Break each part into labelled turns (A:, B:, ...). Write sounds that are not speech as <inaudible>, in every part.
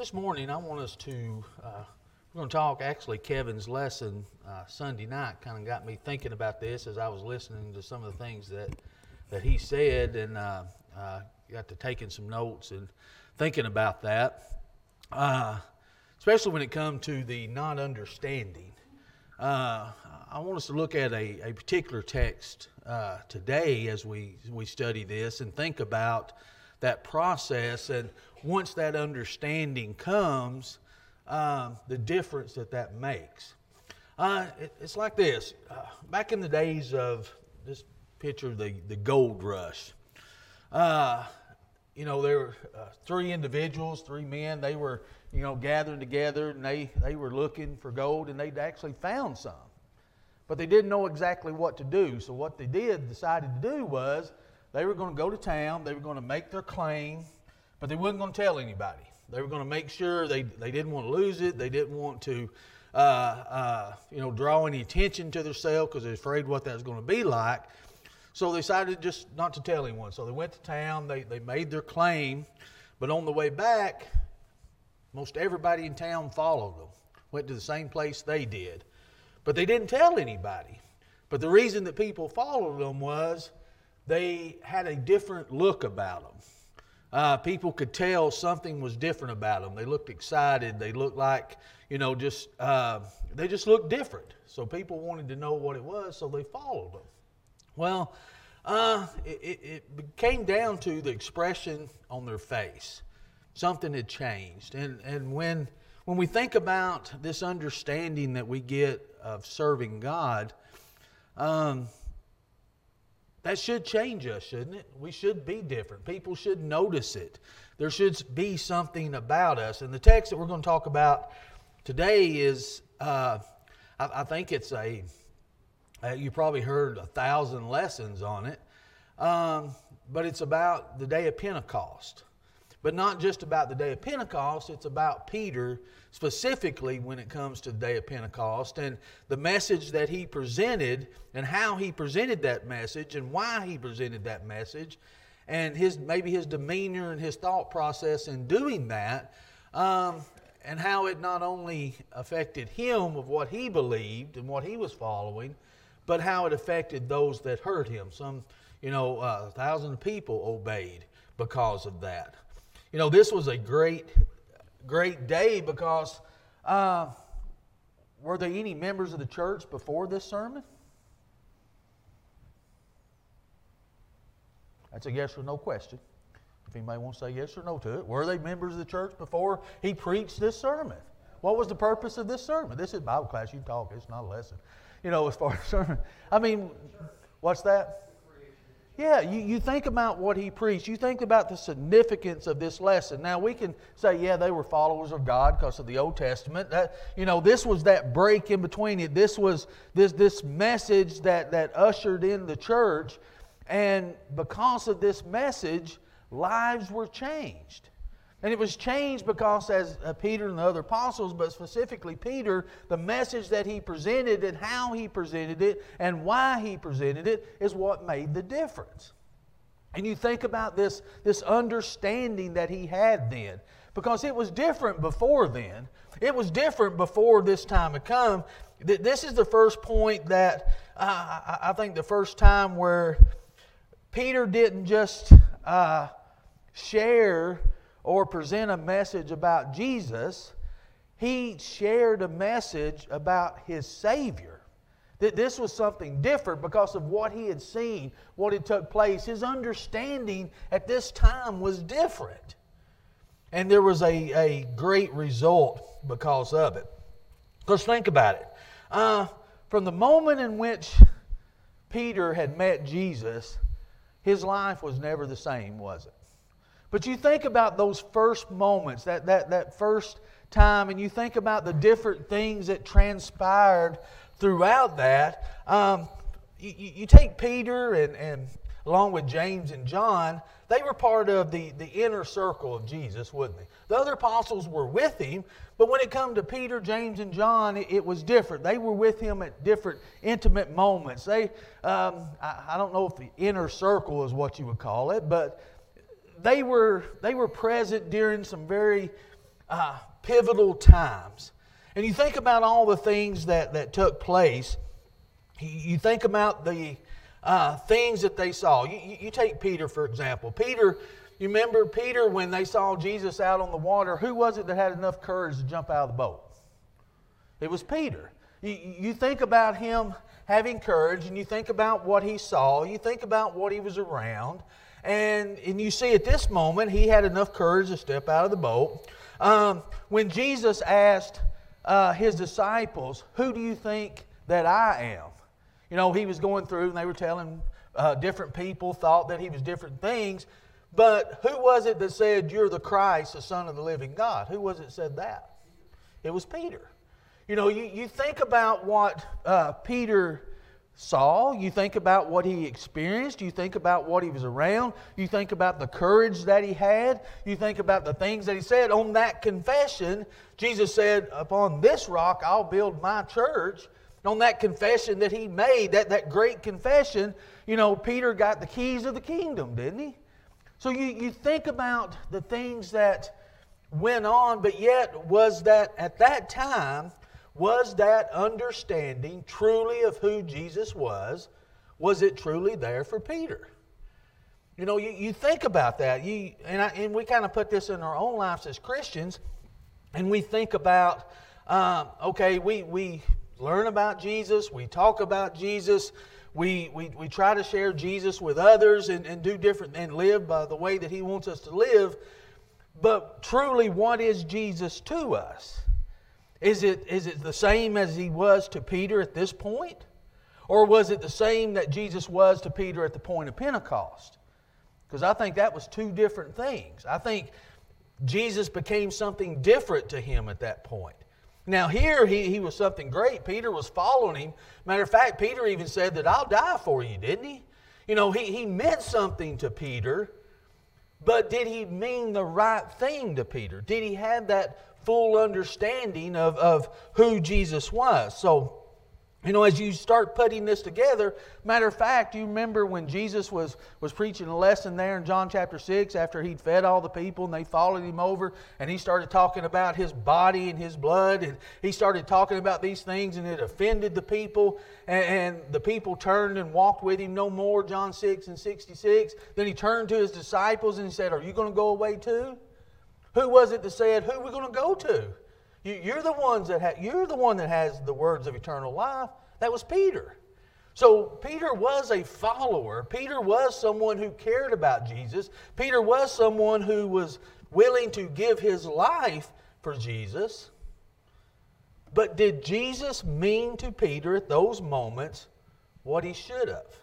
A: This morning, I want us to, uh, we're going to talk, actually, Kevin's lesson uh, Sunday night kind of got me thinking about this as I was listening to some of the things that, that he said and uh, uh, got to taking some notes and thinking about that, uh, especially when it comes to the not understanding. Uh, I want us to look at a, a particular text today as we, we study this and think about that process and once that understanding comes, um, the difference that that makes. Uh, it, it's like this. Uh, back in the days of this picture, the, the gold rush, uh, you know, there were uh, three individuals, three men. They were, you know, gathering together and they, they were looking for gold and they'd actually found some. But they didn't know exactly what to do. So, what they did, decided to do was they were going to go to town, they were going to make their claim, but they weren't going to tell anybody. They were going to make sure they, they didn't want to lose it. They didn't want to, uh, uh, you know, draw any attention to themselves because they're afraid what that was going to be like. So they decided just not to tell anyone. So they went to town. They, they made their claim. But on the way back, most everybody in town followed them, went to the same place they did. But they didn't tell anybody. But the reason that people followed them was they had a different look about them. Uh, people could tell something was different about them. They looked excited. They looked like, you know, just, uh, they just looked different. So people wanted to know what it was, so they followed them. Well, uh, it, it, came down to the expression on their face. Something had changed. And, and when, when we think about this understanding that we get of serving God, um, that should change us, shouldn't it? We should be different. People should notice it. There should be something about us. And the text that we're going to talk about today is, uh, I, I, think it's a, uh, you probably heard a thousand lessons on it, um, but it's about the day of Pentecost. But not just about the day of Pentecost, it's about Peter specifically when it comes to the day of Pentecost and the message that he presented and how he presented that message and why he presented that message and his maybe his demeanor and his thought process in doing that um, and how it not only affected him of what he believed and what he was following but how it affected those that heard him. Some you know uh, a thousand people obeyed because of that you know, this was a great, great day because uh, were there any members of the church before this sermon? That's a yes or no question. If anybody wants to say yes or no to it, were they members of the church before he preached this sermon? What was the purpose of this sermon? This is Bible class. You talk. It's not a lesson. You know, as far as <laughs> sermon. I mean, what's that? Yeah, you, you think about what he preached. You think about the significance of this lesson. Now, we can say, yeah, they were followers of God because of the Old Testament. That, you know, this was that break in between it. This was this, this message that, that ushered in the church. And because of this message, lives were changed. And it was changed because, as uh, Peter and the other apostles, but specifically Peter, the message that he presented and how he presented it and why he presented it is what made the difference. And you think about this, this understanding that he had then, because it was different before then. It was different before this time had come. This is the first point that uh, I think the first time where Peter didn't just uh, share or present a message about Jesus, he shared a message about his Savior. That this was something different because of what he had seen, what had took place. His understanding at this time was different. And there was a, a great result because of it. Because think about it. Uh, from the moment in which Peter had met Jesus, his life was never the same, was it? But you think about those first moments, that, that, that first time, and you think about the different things that transpired throughout that. Um, you, you, take Peter and, and along with James and John, they were part of the, the inner circle of Jesus, wouldn't they? The other apostles were with him, but when it come to Peter, James, and John, it, it was different. They were with him at different intimate moments. They, um, I, I don't know if the inner circle is what you would call it, but they were, they were present during some very uh, pivotal times. And you think about all the things that, that took place. You think about the uh, things that they saw. You, you take Peter, for example. Peter, you remember Peter when they saw Jesus out on the water? Who was it that had enough courage to jump out of the boat? It was Peter. You, you think about him having courage and you think about what he saw, you think about what he was around, and, and you see at this moment he had enough courage to step out of the boat. Um, when Jesus asked uh, his disciples, Who do you think that I am? You know, he was going through and they were telling uh, different people, thought that he was different things. But who was it that said, You're the Christ, the Son of the living God? Who was it said that? It was Peter. You know, you, you think about what uh, Peter saw, you think about what he experienced, you think about what he was around, you think about the courage that he had, you think about the things that he said. On that confession, Jesus said, Upon this rock I'll build my church. on that confession that he made, that, that great confession, you know, Peter got the keys of the kingdom, didn't he? So you, you think about the things that went on, but yet was that at that time, was that understanding truly of who Jesus was? Was it truly there for Peter? You know, you, you think about that. You, and, I, and we kind of put this in our own lives as Christians, and we think about, um, okay, we, we learn about Jesus, we talk about Jesus, we, we, we try to share Jesus with others and, and do different and live by the way that He wants us to live. But truly, what is Jesus to us? Is it, is it the same as he was to Peter at this point? Or was it the same that Jesus was to Peter at the point of Pentecost? Because I think that was two different things. I think Jesus became something different to him at that point. Now, here he, he was something great. Peter was following him. Matter of fact, Peter even said that I'll die for you, didn't he? You know, he, he meant something to Peter, but did he mean the right thing to Peter? Did he have that full understanding of, of who Jesus was. So, you know, as you start putting this together, matter of fact, you remember when Jesus was, was preaching a lesson there in John chapter 6 after he'd fed all the people and they followed him over and he started talking about his body and his blood and he started talking about these things and it offended the people and, and the people turned and walked with him no more, John 6 and 66. Then he turned to his disciples and he said, Are you going to go away too? Who was it that said, Who are we going to go to? You, are the ones that ha- you're the one that has the words of eternal life. That was Peter. So Peter was a follower. Peter was someone who cared about Jesus. Peter was someone who was willing to give his life for Jesus. But did Jesus mean to Peter at those moments what he should have?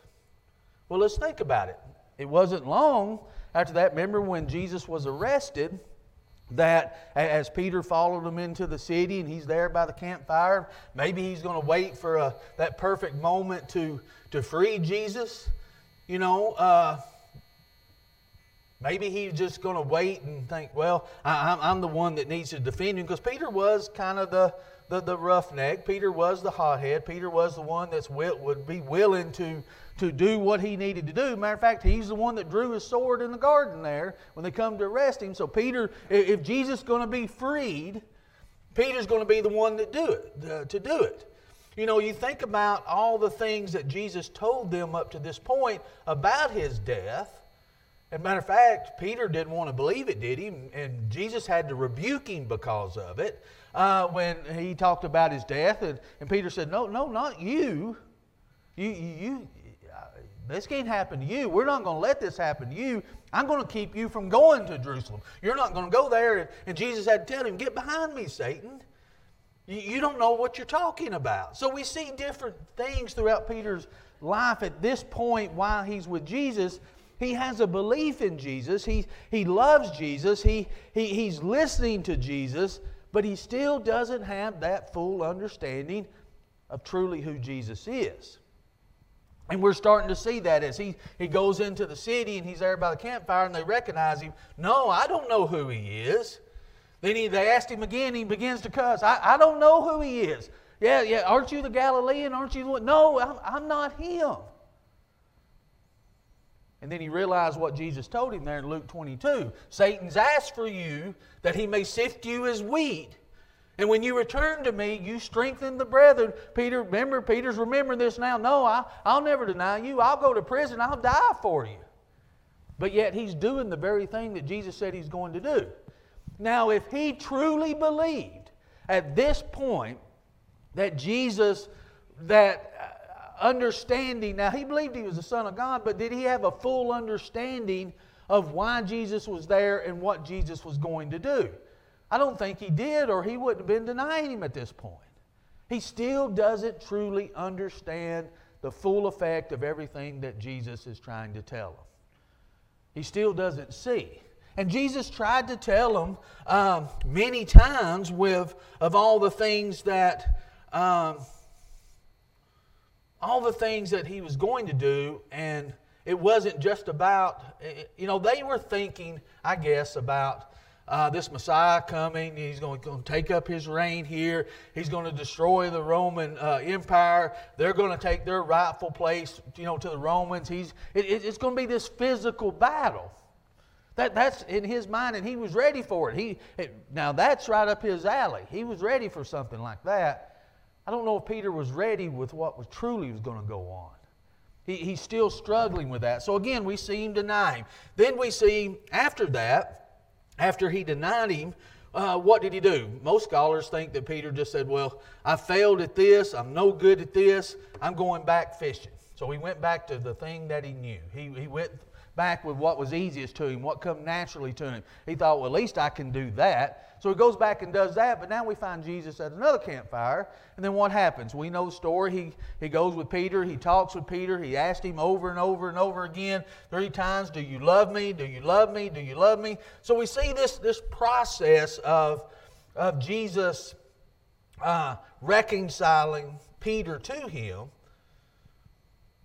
A: Well, let's think about it. It wasn't long after that. Remember when Jesus was arrested? That as Peter followed him into the city and he's there by the campfire, maybe he's going to wait for a, that perfect moment to, to free Jesus. You know, uh, maybe he's just going to wait and think, well, I, I'm the one that needs to defend him because Peter was kind of the, the, the roughneck. Peter was the hothead. Peter was the one that would be willing to to do what he needed to do. Matter of fact, he's the one that drew his sword in the garden there when they come to arrest him. So Peter, if Jesus is going to be freed, Peter's going to be the one that do it to do it. You know, you think about all the things that Jesus told them up to this point about his death. As a matter of fact, Peter didn't want to believe it, did he? And Jesus had to rebuke him because of it uh, when he talked about his death. And, and Peter said, No, no, not you. You, you, this can't happen to you. We're not going to let this happen to you. I'm going to keep you from going to Jerusalem. You're not going to go there. And, Jesus had to tell him, Get behind me, Satan. You, you don't know what you're talking about. So we see different things throughout Peter's life at this point while he's with Jesus. He has a belief in Jesus. He, he loves Jesus. He, he, he's listening to Jesus, but he still doesn't have that full understanding of truly who Jesus is. And we're starting to see that as he, he goes into the city and he's there by the campfire and they recognize him. No, I don't know who he is. Then he, they asked him again, he begins to cuss. I, I don't know who he is. Yeah, yeah, aren't you the Galilean? Aren't you the one? No, I'm, I'm not him. And then he realized what Jesus told him there in Luke 22 Satan's asked for you that he may sift you as wheat. And when you return to me, you strengthen the brethren. Peter, remember, Peter's remembering this now. No, I, I'll never deny you. I'll go to prison. I'll die for you. But yet he's doing the very thing that Jesus said he's going to do. Now, if he truly believed at this point that Jesus, that uh, understanding, now he believed he was the Son of God, but did he have a full understanding of why Jesus was there and what Jesus was going to do? I don't think he did, or he wouldn't have been denying him at this point. He still doesn't truly understand the full effect of everything that Jesus is trying to tell him. He still doesn't see. And Jesus tried to tell him um, many times with of all the things that um, all the things that he was going to do, and it wasn't just about you know they were thinking, I guess, about uh, this Messiah coming. He's going to take up his reign here. He's going to destroy the Roman uh, Empire. They're going to take their rightful place, you know, to the Romans. He's, it, it's going to be this physical battle. That, that's in his mind, and he was ready for it. He, it, now, that's right up his alley. He was ready for something like that. I don't know if Peter was ready with what was truly was going to go on. He, he's still struggling with that. So, again, we see him deny him. Then we see after that, after he denied him, uh, what did he do? Most scholars think that Peter just said, Well, I failed at this. I'm no good at this. I'm going back fishing. So he went back to the thing that he knew. He, he went back with what was easiest to him, what come naturally to him. He thought, well, at least I can do that. So he goes back and does that, but now we find Jesus at another campfire. And then what happens? We know the story. He, he goes with Peter, he talks with Peter, he asked him over and over and over again, three times, Do you love me? Do you love me? Do you love me? So we see this, this process of, of Jesus uh, reconciling Peter to him.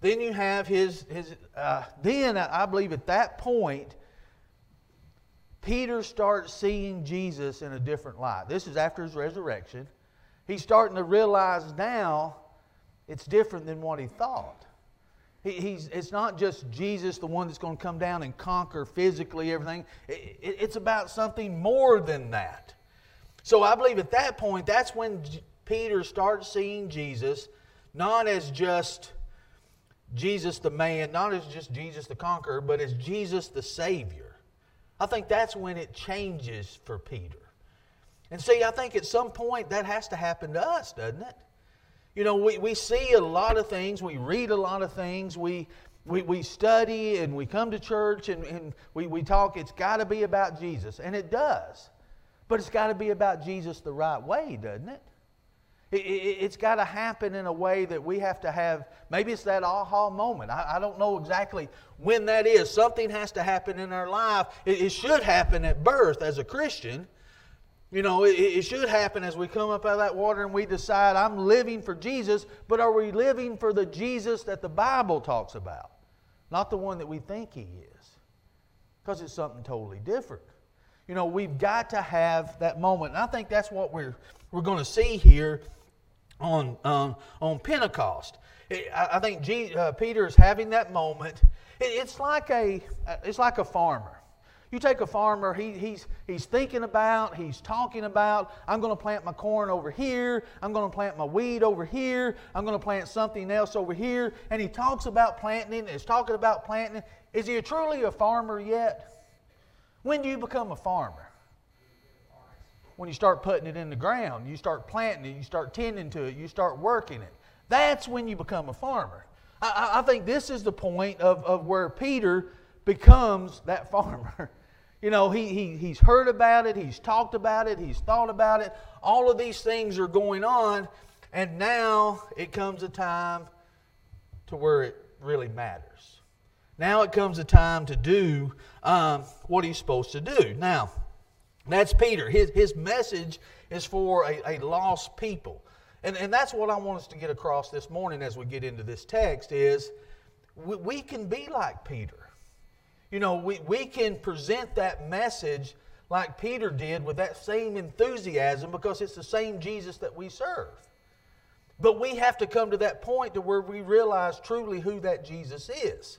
A: Then you have his, his uh, then I believe at that point, Peter starts seeing Jesus in a different light. This is after his resurrection. He's starting to realize now it's different than what he thought. He, he's, it's not just Jesus, the one that's going to come down and conquer physically everything. It, it, it's about something more than that. So I believe at that point, that's when Peter starts seeing Jesus not as just Jesus the man, not as just Jesus the conqueror, but as Jesus the Savior. I think that's when it changes for Peter. And see, I think at some point that has to happen to us, doesn't it? You know, we, we see a lot of things, we read a lot of things, we, we, we study and we come to church and, and we, we talk, it's got to be about Jesus. And it does. But it's got to be about Jesus the right way, doesn't it? It, has got to happen in a way that we have to have. Maybe it's that aha moment. I, don't know exactly when that is. Something has to happen in our life. It, should happen at birth as a Christian. You know, it, it should happen as we come up out of that water and we decide, I'm living for Jesus, but are we living for the Jesus that the Bible talks about? Not the one that we think He is. Because it's something totally different. You know, we've got to have that moment. And I think that's what we're, we're going to see here on, um, on Pentecost. I, think G, uh, Peter is having that moment. It, it's, like a, uh, it's like a farmer. You take a farmer, he, he's, he's thinking about, he's talking about, I'm going to plant my corn over here, I'm going to plant my wheat over here, I'm going to plant something else over here. And he talks about planting, he's talking about planting. Is he truly a farmer yet? When do you become a farmer? When you start putting it in the ground, you start planting it, you start tending to it, you start working it. That's when you become a farmer. I, I think this is the point of, of where Peter becomes that <laughs> farmer. You know, he, he, he's heard about it, he's talked about it, he's thought about it. All of these things are going on, and now it comes a time to where it really matters. Now it comes a time to do um, what he's supposed to do. Now, that's Peter. His, his message is for a, a lost people. And, and that's what I want us to get across this morning as we get into this text is we, we can be like Peter. You know, we, we can present that message like Peter did with that same enthusiasm because it's the same Jesus that we serve. But we have to come to that point to where we realize truly who that Jesus is.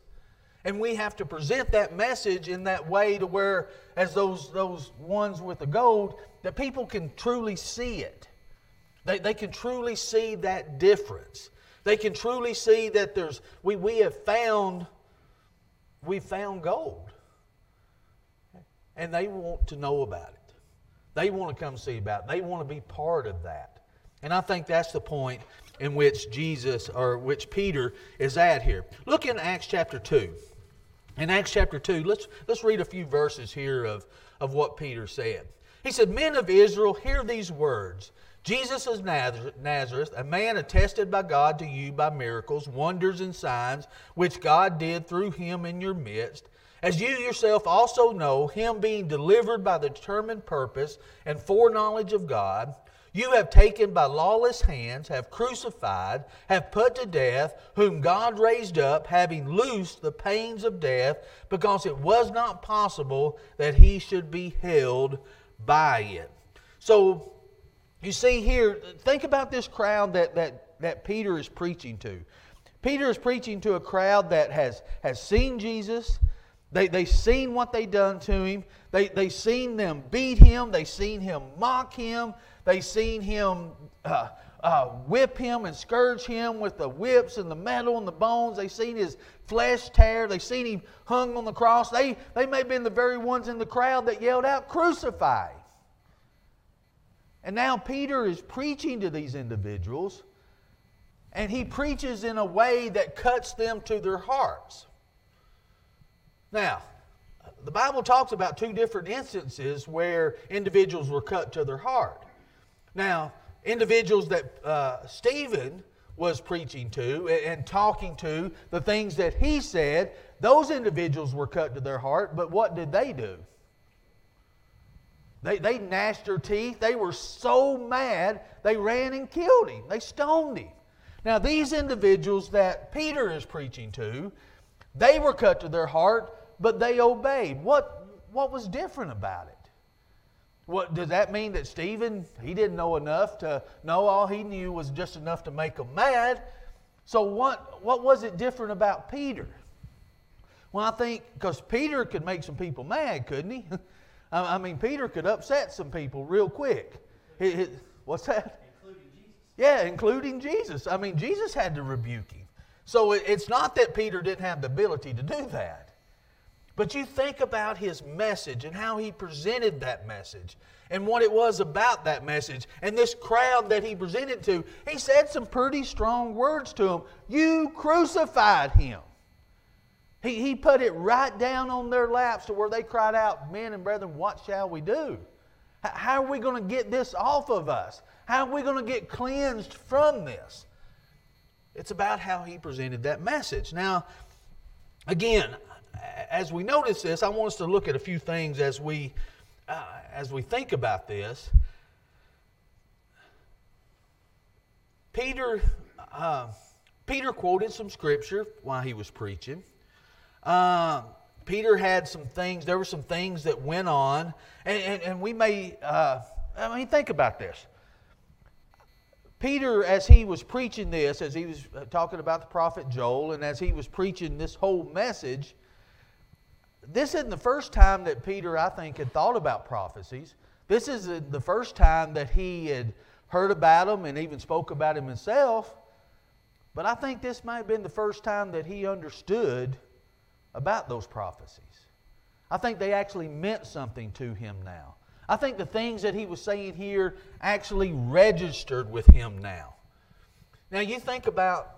A: And we have to present that message in that way to where, as those, those ones with the gold, that people can truly see it. They, they can truly see that difference. They can truly see that there's we, we have found we found gold. And they want to know about it. They want to come see about it. They want to be part of that. And I think that's the point in which Jesus or which Peter is at here. Look in Acts chapter 2. In Acts chapter 2, let's, let's read a few verses here of, of what Peter said. He said, Men of Israel, hear these words. Jesus of Nazareth, a man attested by God to you by miracles, wonders, and signs, which God did through him in your midst, as you yourself also know, him being delivered by the determined purpose and foreknowledge of God, you have taken by lawless hands, have crucified, have put to death, whom God raised up, having loosed the pains of death, because it was not possible that he should be held by it. So, you see here, think about this crowd that, that, that Peter is preaching to. Peter is preaching to a crowd that has, has seen Jesus. They, they seen what they done to him. They, they seen them beat him. They seen him mock him. They seen him uh, uh, whip him and scourge him with the whips and the metal and the bones. They seen his flesh tear. They seen him hung on the cross. They, they may have been the very ones in the crowd that yelled out, crucify. And now Peter is preaching to these individuals, and he preaches in a way that cuts them to their hearts. Now, the Bible talks about two different instances where individuals were cut to their heart. Now, individuals that uh, Stephen was preaching to and talking to, the things that he said, those individuals were cut to their heart, but what did they do? They, they gnashed their teeth. They were so mad, they ran and killed him. They stoned him. Now, these individuals that Peter is preaching to, they were cut to their heart, but they obeyed. What, what was different about it? What, does that mean that Stephen, he didn't know enough to know all he knew was just enough to make them mad? So, what, what was it different about Peter? Well, I think because Peter could make some people mad, couldn't he? <laughs> I mean, Peter could upset some people real quick. what's that? Including Jesus. Yeah, including Jesus. I mean, Jesus had to rebuke him. So it's not that Peter didn't have the ability to do that. But you think about his message and how he presented that message and what it was about that message. And this crowd that he presented to, he said some pretty strong words to them. You crucified him. He, he put it right down on their laps to where they cried out, Men and brethren, what shall we do? How are we going to get this off of us? How are we going to get cleansed from this? It's about how he presented that message. Now, again, as we notice this, I want us to look at a few things as we uh, as we think about this. Peter uh, Peter quoted some scripture while he was preaching. Uh, Peter had some things, there were some things that went on, and, and, and we may, uh, I mean, think about this. Peter, as he was preaching this, as he was uh, talking about the prophet Joel, and as he was preaching this whole message, this isn't the first time that Peter, I think, had thought about prophecies. This is the first time that he had heard about them and even spoke about them himself. But I think this might have been the first time that he understood about those prophecies. I think they actually meant something to him now. I think the things that he was saying here actually registered with him now. Now, you think about,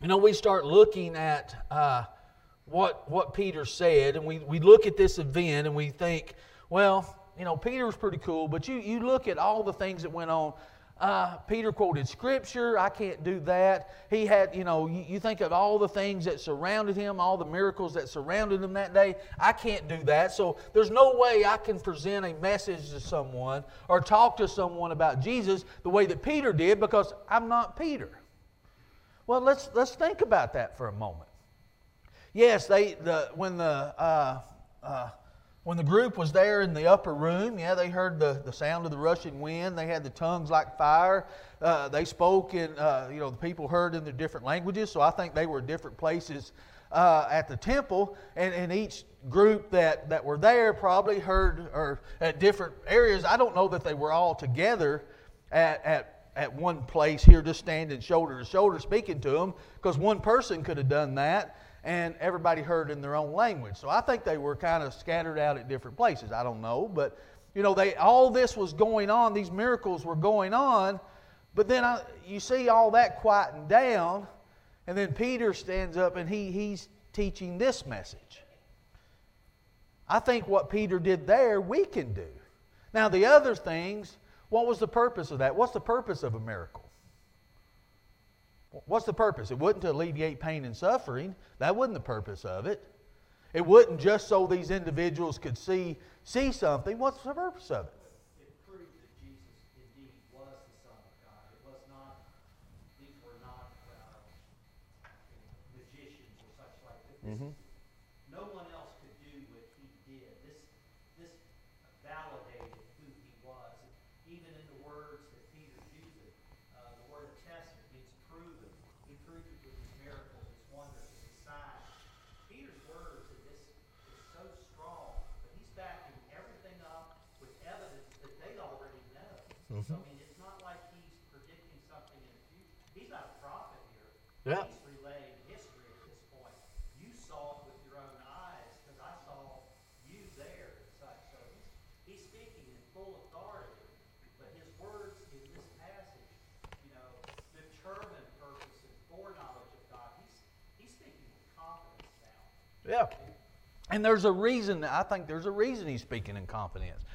A: you know, we start looking at uh, what, what Peter said, and we, we look at this event and we think, well, you know, Peter was pretty cool, but you, you look at all the things that went on. Uh, Peter quoted scripture. I can't do that. He had, you know, you, you, think of all the things that surrounded him, all the miracles that surrounded him that day. I can't do that. So there's no way I can present a message to someone or talk to someone about Jesus the way that Peter did because I'm not Peter. Well, let's, let's think about that for a moment. Yes, they, the, when the, uh, uh, when the group was there in the upper room, yeah, they heard the, the sound of the rushing wind. They had the tongues like fire. Uh, they spoke in, uh, you know, the people heard in their different languages. So I think they were different places uh, at the temple, and, and each group that, that were there probably heard or at different areas. I don't know that they were all together at, at, at one place here, just standing shoulder to shoulder speaking to them, because one person could have done that and everybody heard in their own language. So I think they were kind of scattered out at different places. I don't know, but you know, they all this was going on. These miracles were going on, but then I, you see all that quieting down, and then Peter stands up and he, he's teaching this message. I think what Peter did there, we can do. Now, the other things, what was the purpose of that? What's the purpose of a miracle? What's the purpose? It wasn't to alleviate pain and suffering. That wasn't the purpose of it. It wasn't just so these individuals could see, see something. What's the purpose of it?
B: It proved that Jesus indeed was the Son of God. It was not, these were not uh, magicians or such like. This
A: Mhm.
B: No one else could do what he did. This, this validated who he was. Even in the words that Peter's using, uh, the word attested means proven. He proved it with his miracles, his wonders, and his signs. Peter's words in this is so strong, but he's backing everything up with evidence that they already know. So, I mean, it's not like he's predicting something in the future. He's not a prophet here.
A: Yeah.
B: Relaying history at this point. You saw it with your own eyes, because I saw you there and such. So he's, he's speaking in full authority, but his words in this passage, you know, determine purpose and foreknowledge of God. He's, he's speaking with confidence now.
A: Yeah. And there's a reason, I think there's a reason he's speaking in confidence.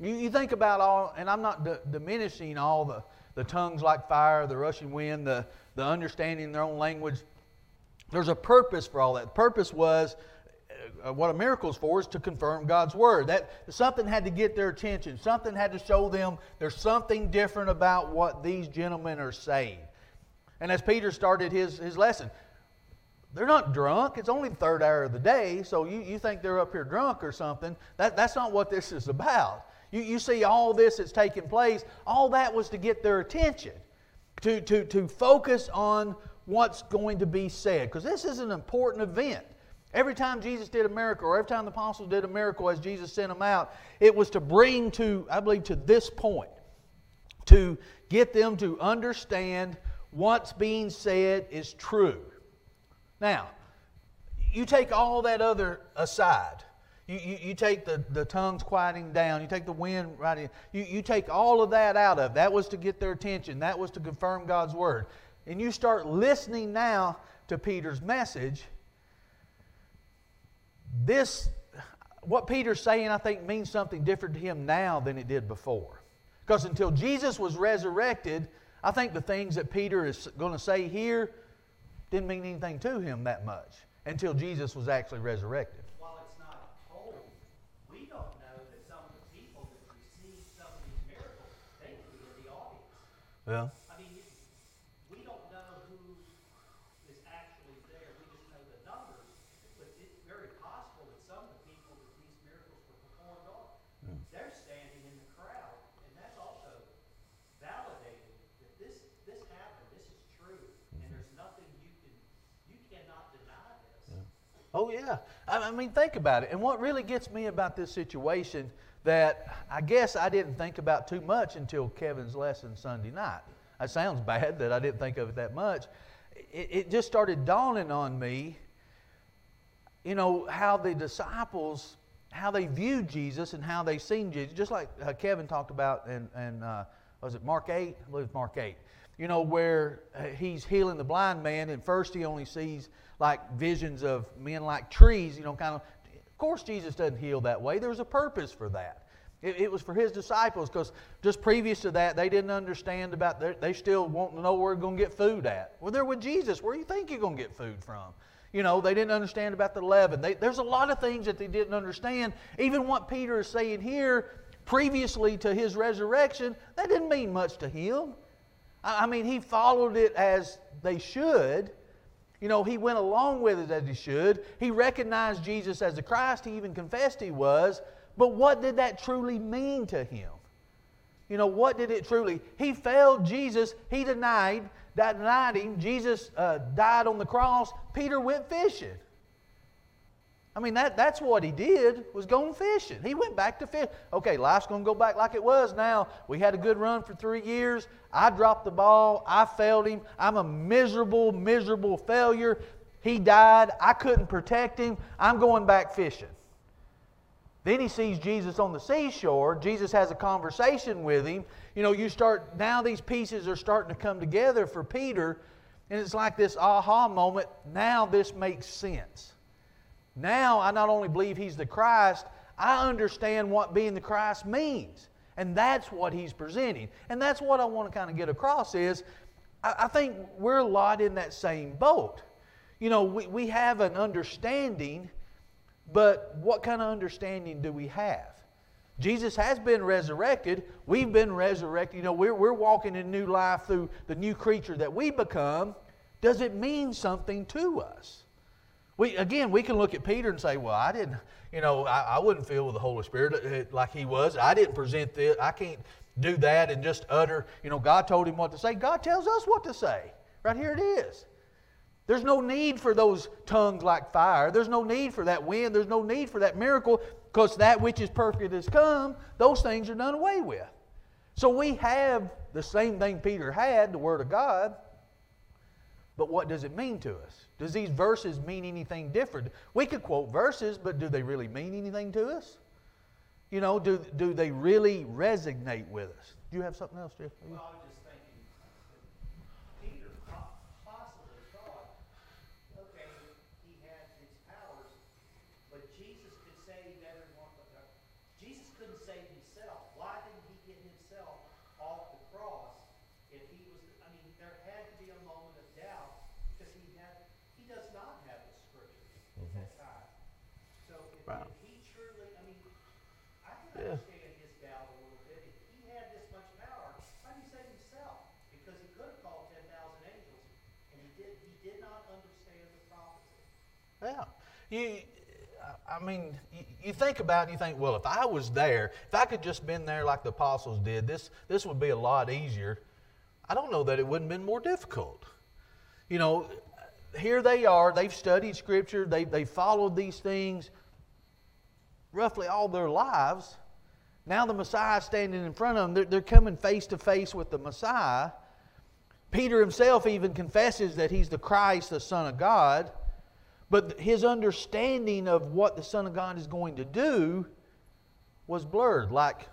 A: You, you think about all, and I'm not d- diminishing all the, the tongues like fire, the rushing wind, the, the understanding their own language. There's a purpose for all that. The purpose was uh, what a miracle is for is to confirm God's word. That something had to get their attention. Something had to show them there's something different about what these gentlemen are saying. And as Peter started his, his lesson, they're not drunk. It's only the third hour of the day, so you, you think they're up here drunk or something. That, that's not what this is about. You, you see all this that's taking place, all that was to get their attention, to, to, to focus on what's going to be said, because this is an important event. Every time Jesus did a miracle, or every time the apostles did a miracle as Jesus sent them out, it was to bring to, I believe, to this point, to get them to understand what's being said is true. Now, you take all that other aside. You, you, you take the, the tongues quieting down. You take the wind right in. You, you take all of that out of. That was to get their attention. That was to confirm God's word. And you start listening now to Peter's message. This, what Peter's saying, I think, means something different to him now than it did before. Because until Jesus was resurrected, I think the things that Peter is going to say here didn't mean anything to him that much until Jesus was actually resurrected.
B: While it's not told, we don't know that some of the people that received some of these miracles, they could be in the audience.
A: Well,
B: I mean, it- we don't know who is actually there, we just know the numbers, but it's very possible that some of the people that these miracles were performed on, they're standing in the crowd, and that's also validated that this, this happened, this is true, and there's nothing you can, you cannot deny this.
A: Oh, yeah. I, I mean, think about it. And what really gets me about this situation that I guess I didn't think about too much until Kevin's lesson Sunday night. That sounds bad that I didn't think of it that much. It, it just started dawning on me, you know, how the disciples, how they viewed Jesus and how they seen Jesus, just like uh, Kevin talked about in, in uh, was it Mark 8? I believe it's Mark 8. You know, where uh, he's healing the blind man, and first he only sees like visions of men like trees, you know, kind of. Of course, Jesus doesn't heal that way. There's a purpose for that. It, it was for his disciples because just previous to that, they didn't understand about, they still want to know where they're going to get food at. Well, they're with Jesus. Where do you think you're going to get food from? You know, they didn't understand about the leaven. They, there's a lot of things that they didn't understand. Even what Peter is saying here, previously to his resurrection, that didn't mean much to him. I, mean, he followed it as they should. You know, he went along with it as he should. He recognized Jesus as the Christ. He even confessed he was. But what did that truly mean to him? You know, what did it truly? He failed Jesus. He denied, denied him. Jesus uh, died on the cross. Peter went fishing. I mean, that, that's what he did, was going fishing. He went back to fish. Okay, life's going to go back like it was now. We had a good run for three years. I dropped the ball. I failed him. I'm a miserable, miserable failure. He died. I couldn't protect him. I'm going back fishing. Then he sees Jesus on the seashore. Jesus has a conversation with him. You know, you start, now these pieces are starting to come together for Peter, and it's like this aha moment. Now this makes sense. Now I not only believe he's the Christ, I understand what being the Christ means. And that's what he's presenting. And that's what I want to kind of get across is I, I think we're a lot in that same boat. You know, we, we have an understanding, but what kind of understanding do we have? Jesus has been resurrected. We've been resurrected. You know, we're, we're walking in new life through the new creature that we become. Does it mean something to us? We, again, we can look at Peter and say, well, I didn't, you know, I, I wouldn't feel with the Holy Spirit uh, like he was. I didn't present this. I can't do that and just utter, you know, God told him what to say. God tells us what to say. Right here it is. There's no need for those tongues like fire. There's no need for that wind. There's no need for that miracle because that which is perfect has come. Those things are done away with. So we have the same thing Peter had, the Word of God. But what does it mean to us? Does these verses mean anything different? We could quote verses, but do they really mean anything to us? You know, do, do they really resonate with us? Do you have something else, Jeff?
B: Well, I was just thinking, Peter po- possibly thought, okay, he had these powers, but Jesus could save everyone. but the- Jesus couldn't save himself. Why didn't he get himself off the cross if he was, I mean, there had to be a moment of doubt because he had, he does not have the scriptures at that time. So if,
A: Wow.
B: if he truly, I mean, I can
A: Yeah.
B: understand his doubt a little bit. If he had this much power, why did he save himself? Because he could have called ten thousand angels, and he did. He did not understand the prophecy.
A: Yeah. You, I- mean, you, think about it you think, well, if I was there, if I could just been there like the apostles did, this, this would be a lot easier. I don't know that it wouldn't have been more difficult. You know, here they are, they've studied Scripture, they, they followed these things roughly all their lives. Now the Messiah is standing in front of them. They're, they're coming face to face with the Messiah. Peter himself even confesses that he's the Christ, the Son of God. But his understanding of what the Son of God is going to do was blurred, like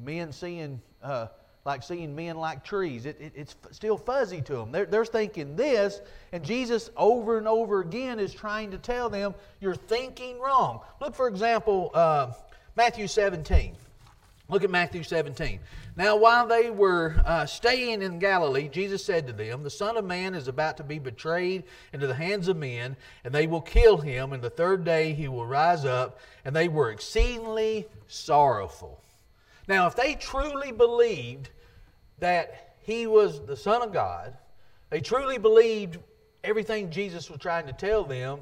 A: men seeing, uh, like seeing men like trees. It, it, it's still fuzzy to them. They're, they're thinking this, and Jesus over and over again is trying to tell them, "You're thinking wrong." Look, for example, uh, Matthew 17. Look at Matthew 17. Now, while they were uh, staying in Galilee, Jesus said to them, The Son of Man is about to be betrayed into the hands of men, and they will kill him, and the third day he will rise up. And they were exceedingly sorrowful. Now, if they truly believed that he was the Son of God, they truly believed everything Jesus was trying to tell them,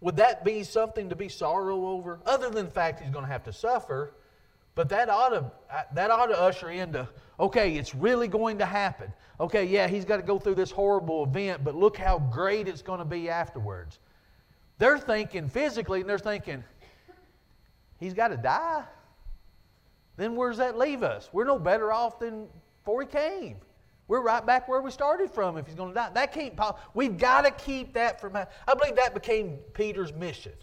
A: would that be something to be sorrow over? Other than the fact he's going to have to suffer, but that ought to that ought to usher into okay, it's really going to happen. Okay, yeah, he's got to go through this horrible event, but look how great it's going to be afterwards. They're thinking physically, and they're thinking, he's got to die. Then where's that leave us? We're no better off than before he came. We're right back where we started from if he's going to die. That can't. We've got to keep that from. I believe that became Peter's mission.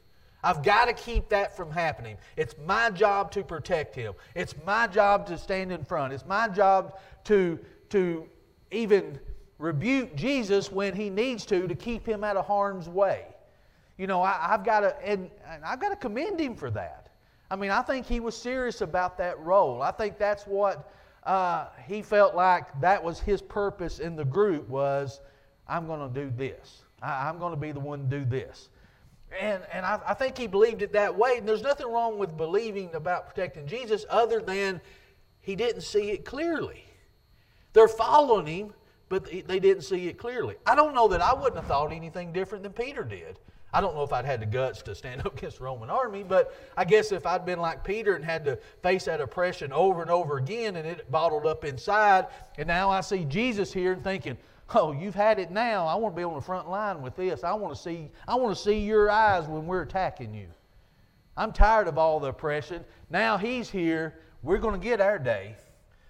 A: I've got to keep that from happening. It's my job to protect him. It's my job to stand in front. It's my job to to even rebuke Jesus when he needs to to keep him out of harm's way. You know, I, I've got to and, and I've got to commend him for that. I mean, I think he was serious about that role. I think that's what uh, he felt like that was his purpose in the group was, I'm going to do this. I, I'm going to be the one to do this. And, and I, I think he believed it that way. And there's nothing wrong with believing about protecting Jesus other than he didn't see it clearly. They're following him, but they didn't see it clearly. I don't know that I wouldn't have thought anything different than Peter did. I don't know if I'd had the guts to stand <laughs> up against the Roman army, but I guess if I'd been like Peter and had to face that oppression over and over again and it bottled up inside, and now I see Jesus here and thinking, Oh, you've had it now. I want to be on the front line with this. I want to see, I want to see your eyes when we're attacking you. I'm tired of all the oppression. Now he's here. We're going to get our day.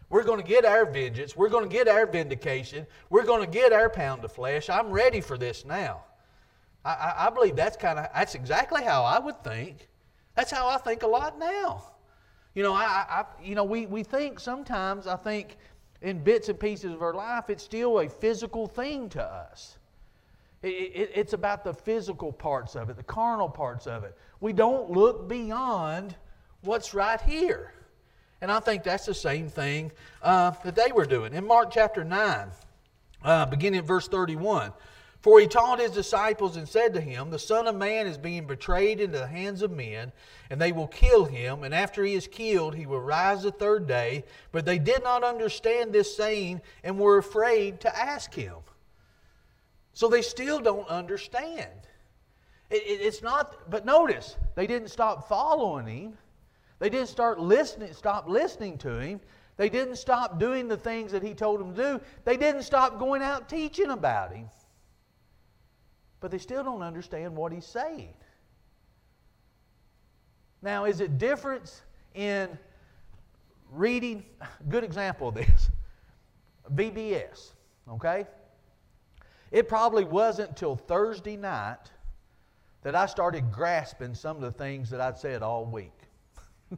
A: We're going to get our vengeance. We're going to get our vindication. We're going to get our pound of flesh. I'm ready for this now. I, I, I believe that's kind of that's exactly how I would think. That's how I think a lot now. You know, I, I you know we, we think sometimes I think in bits and pieces of our life it's still a physical thing to us. It, it, it's about the physical parts of it, the carnal parts of it. We don't look beyond what's right here. And I think that's the same thing uh, that they were doing. In Mark chapter 9, uh, beginning at verse 31, for he taught his disciples and said to him, The Son of Man is being betrayed into the hands of men, and they will kill him, and after he is killed, he will rise the third day. But they did not understand this saying and were afraid to ask him. So they still don't understand. It, it, it's not, but notice, they didn't stop following him. They didn't start listening, stop listening to him. They didn't stop doing the things that he told them to do. They didn't stop going out teaching about him. But they still don't understand what he's saying. Now, is it difference in reading? Good example of this. VBS, okay? It probably wasn't until Thursday night that I started grasping some of the things that I'd said all week. <laughs>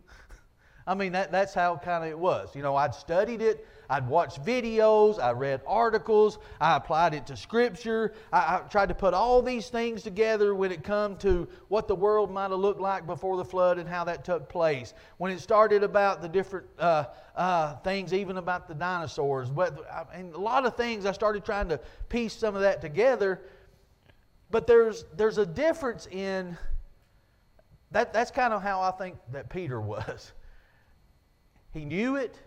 A: I mean, that, that's how kind of it was. You know, I'd studied it, I'd watched videos, I read articles, I applied it to Scripture. I, I tried to put all these things together when it come to what the world might have looked like before the flood and how that took place. When it started about the different uh, uh, things, even about the dinosaurs, but and a lot of things, I started trying to piece some of that together. But there's there's a difference in that, that's kind of how I think that Peter <laughs> was. He knew it.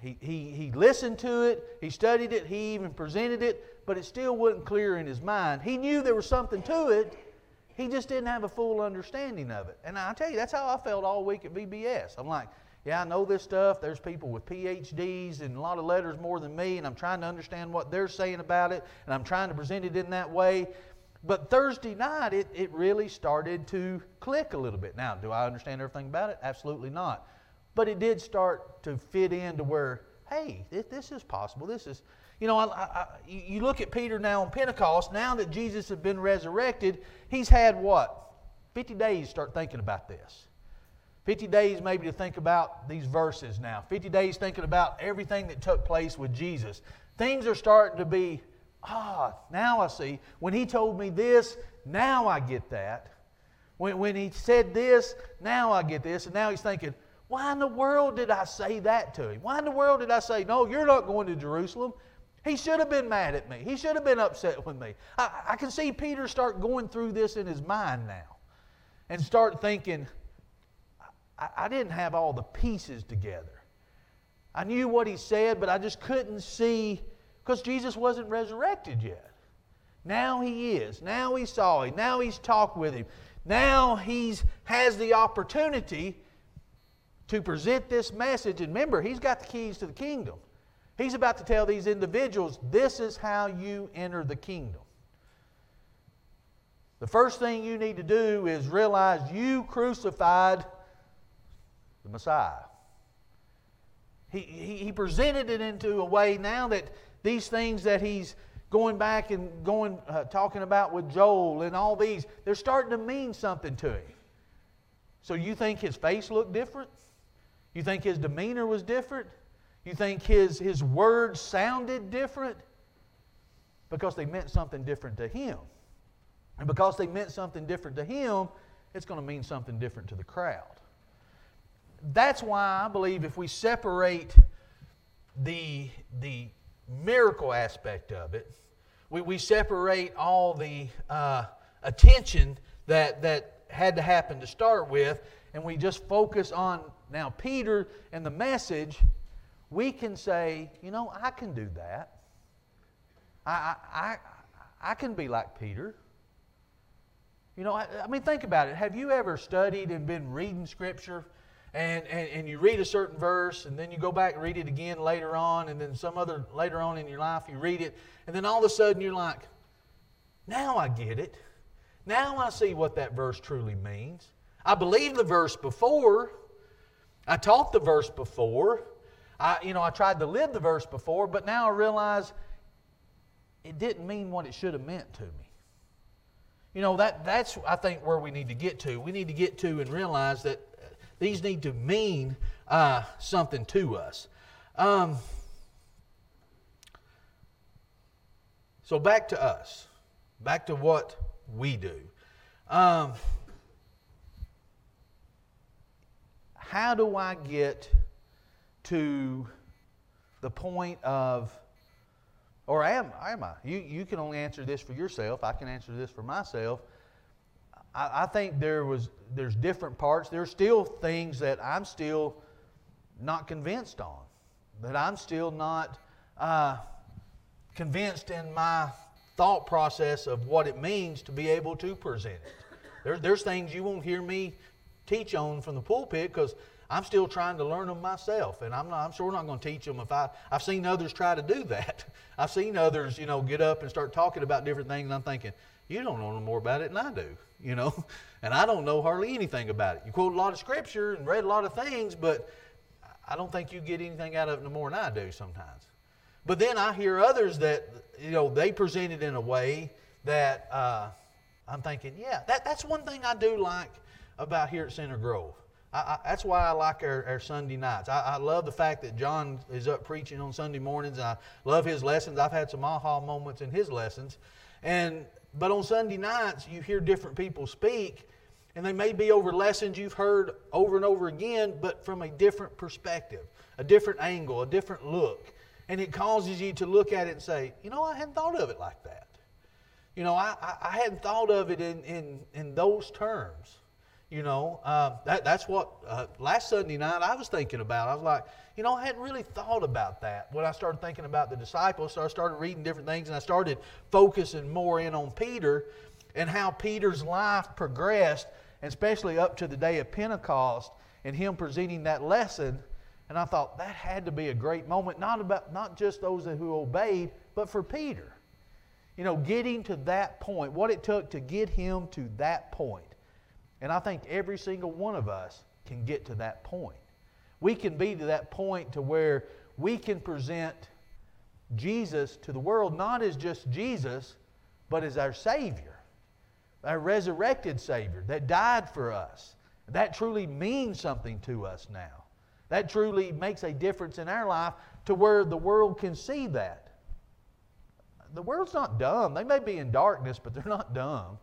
A: He, he, he listened to it. He studied it. He even presented it, but it still wasn't clear in his mind. He knew there was something to it. He just didn't have a full understanding of it. And I tell you, that's how I felt all week at VBS. I'm like, yeah, I know this stuff. There's people with PhDs and a lot of letters more than me, and I'm trying to understand what they're saying about it, and I'm trying to present it in that way. But Thursday night, it, it really started to click a little bit. Now, do I understand everything about it? Absolutely not. But it did start to fit into where, hey, this, this is possible. This is, you know, I, I, you look at Peter now on Pentecost, now that Jesus has been resurrected, he's had what? 50 days start thinking about this. 50 days maybe to think about these verses now. 50 days thinking about everything that took place with Jesus. Things are starting to be Ah, now I see. When he told me this, now I get that. When, when he said this, now I get this. And now he's thinking, why in the world did I say that to him? Why in the world did I say, no, you're not going to Jerusalem? He should have been mad at me. He should have been upset with me. I, I can see Peter start going through this in his mind now and start thinking, I, I didn't have all the pieces together. I knew what he said, but I just couldn't see because Jesus wasn't resurrected yet. Now he is. Now he saw him. Now he's talked with him. Now he's has the opportunity to present this message. And remember, he's got the keys to the kingdom. He's about to tell these individuals, this is how you enter the kingdom. The first thing you need to do is realize you crucified the Messiah. He, he, he presented it into a way now that these things that he's going back and going uh, talking about with Joel and all these, they're starting to mean something to him. So you think his face looked different? You think his demeanor was different? You think his, his words sounded different? Because they meant something different to him. And because they meant something different to him, it's going to mean something different to the crowd. That's why I believe if we separate the, the miracle aspect of it. We, we separate all the uh, attention that, that had to happen to start with, and we just focus on now Peter and the message. We can say, you know, I can do that. I, I, I, I can be like Peter. You know, I, I mean, think about it. Have you ever studied and been reading Scripture and, and, and you read a certain verse, and then you go back and read it again later on, and then some other later on in your life you read it, and then all of a sudden you're like, now I get it. Now I see what that verse truly means. I believe the verse before. I taught the verse before. I, you know, I tried to live the verse before, but now I realize it didn't mean what it should have meant to me. You know, that, that's, I think, where we need to get to. We need to get to and realize that these need to mean uh, something to us. Um, so back to us, back to what we do. Um, how do I get to the point of, or am, am I? You, you can only answer this for yourself. I can answer this for myself. I, I think there was there's different parts. There's still things that I'm still not convinced on, that I'm still not uh, convinced in my thought process of what it means to be able to present it. There, there's things you won't hear me teach on from the pulpit because I'm still trying to learn them myself, and I'm not. I'm sure not going to teach them if I. I've seen others try to do <laughs> that. I've seen others, you know, get up and start talking about different things, and I'm thinking, you don't know no more about it than I do, <laughs> you know, and I don't know hardly anything about it. You quote a lot of scripture and read a lot of things, but I don't think you get anything out of it no more than I do sometimes. But then I hear others that, you know, they present it in a way that uh, I'm thinking, yeah, that, that's one thing I do like about here at Center Grove. I, I, that's why I like our, our Sunday nights. I, I, love the fact that John is up preaching on Sunday mornings. I love his lessons. I've had some aha moments in his lessons. And but on Sunday nights, you hear different people speak, and they may be over lessons you've heard over and over again, but from a different perspective, a different angle, a different look. And it causes you to look at it and say, you know, I hadn't thought of it like that. You know, I, I hadn't thought of it in, in, in those terms. You know, uh, that, that's what uh, last Sunday night I was thinking about. I was like, you know, I hadn't really thought about that when I started thinking about the disciples. So I started reading different things and I started focusing more in on Peter and how Peter's life progressed, especially up to the day of Pentecost and him presenting that lesson. And I thought that had to be a great moment, not about not just those who obeyed, but for Peter. You know, getting to that point, what it took to get him to that point. And I think every single one of us can get to that point. We can be to that point to where we can present Jesus to the world not as just Jesus, but as our Savior, our resurrected Savior that died for us. That truly means something to us now. That truly makes a difference in our life to where the world can see that. The world's not dumb. They may be in darkness, but they're not dumb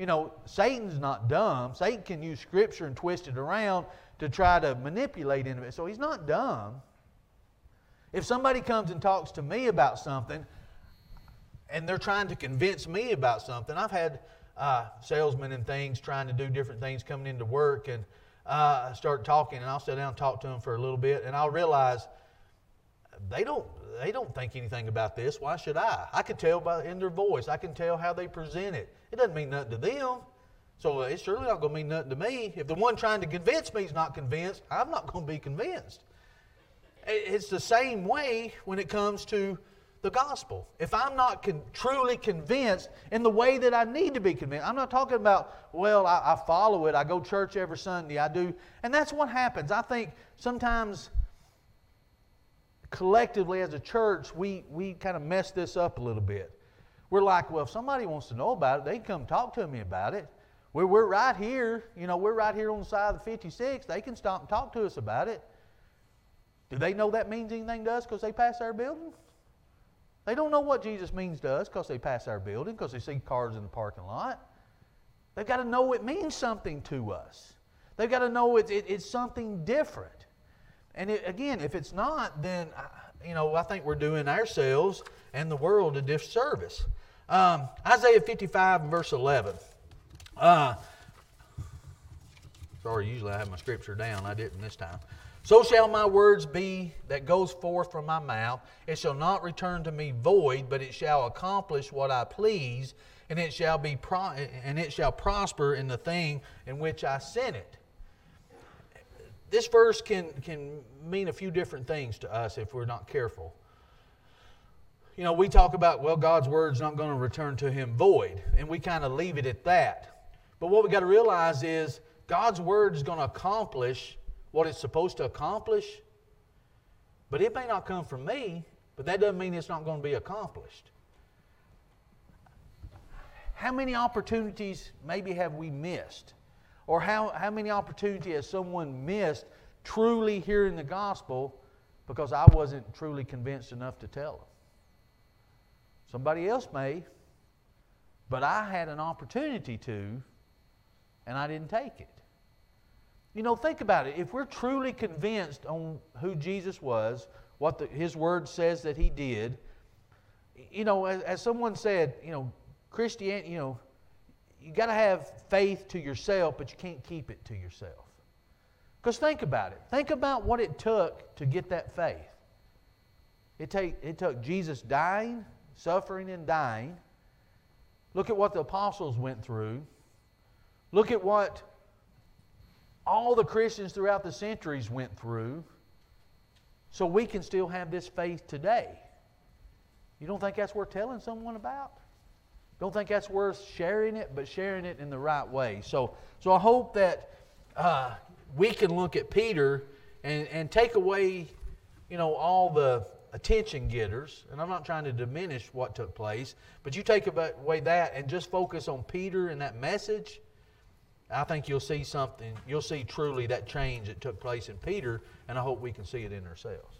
A: you know, Satan's not dumb. Satan can use Scripture and twist it around to try to manipulate into it. So he's not dumb. If somebody comes and talks to me about something and they're trying to convince me about something, I've had uh, salesmen and things trying to do different things coming into work and uh, start talking, and I'll sit down and talk to them for a little bit, and I'll realize they don't they don't think anything about this. Why should I? I can tell by in their voice. I can tell how they present it. It doesn't mean nothing to them. So uh, it's surely not going to mean nothing to me. If the one trying to convince me is not convinced, I'm not going to be convinced. It's the same way when it comes to the gospel. If I'm not con- truly convinced in the way that I need to be convinced, I'm not talking about, well, I, I follow it, I go church every Sunday, I do. And that's what happens. I think sometimes collectively as a church, we, we kind of mess this up a little bit. We're like, well, if somebody wants to know about it, they come talk to me about it. We're, we're right here, you know, we're right here on the side of the 56. They can stop and talk to us about it. Do they know that means anything to us because they pass our building? They don't know what Jesus means to us because they pass our building, because they see cars in the parking lot. They've got to know it means something to us. They've got to know it, it, it's something different. And it, again, if it's not, then uh, you know I think we're doing ourselves and the world a disservice. Um, Isaiah 55 and verse 11. Uh, sorry, usually I have my scripture down. I didn't this time. So shall my words be that goes forth from my mouth. It shall not return to me void, but it shall accomplish what I please, and it shall be pro- and it shall prosper in the thing in which I sent it this verse can, can mean a few different things to us if we're not careful. You know, we talk about, well, God's word's not going to return to him void, and we kind of leave it at that. But what we got to realize is God's word is going to accomplish what it's supposed to accomplish, but it may not come from me, but that doesn't mean it's not going to be accomplished. How many opportunities maybe have we missed? Or how, how many opportunities has someone missed truly hearing the gospel because I wasn't truly convinced enough to tell them? Somebody else may, but I had an opportunity to, and I didn't take it. You know, think about it. If we're truly convinced on who Jesus was, what the, his word says that he did, you know, as, as someone said, you know, Christianity, you know, you got to have faith to yourself, but you can't keep it to yourself. Because think about it. Think about what it took to get that faith. It, take, it took Jesus dying, suffering, and dying. Look at what the apostles went through. Look at what all the Christians throughout the centuries went through. So we can still have this faith today. You don't think that's worth telling someone about? Don't think that's worth sharing it, but sharing it in the right way. So, so I hope that uh, we can look at Peter and, and take away, you know, all the attention getters. And I'm not trying to diminish what took place, but you take away that and just focus on Peter and that message. I think you'll see something. You'll see truly that change that took place in Peter, and I hope we can see it in ourselves.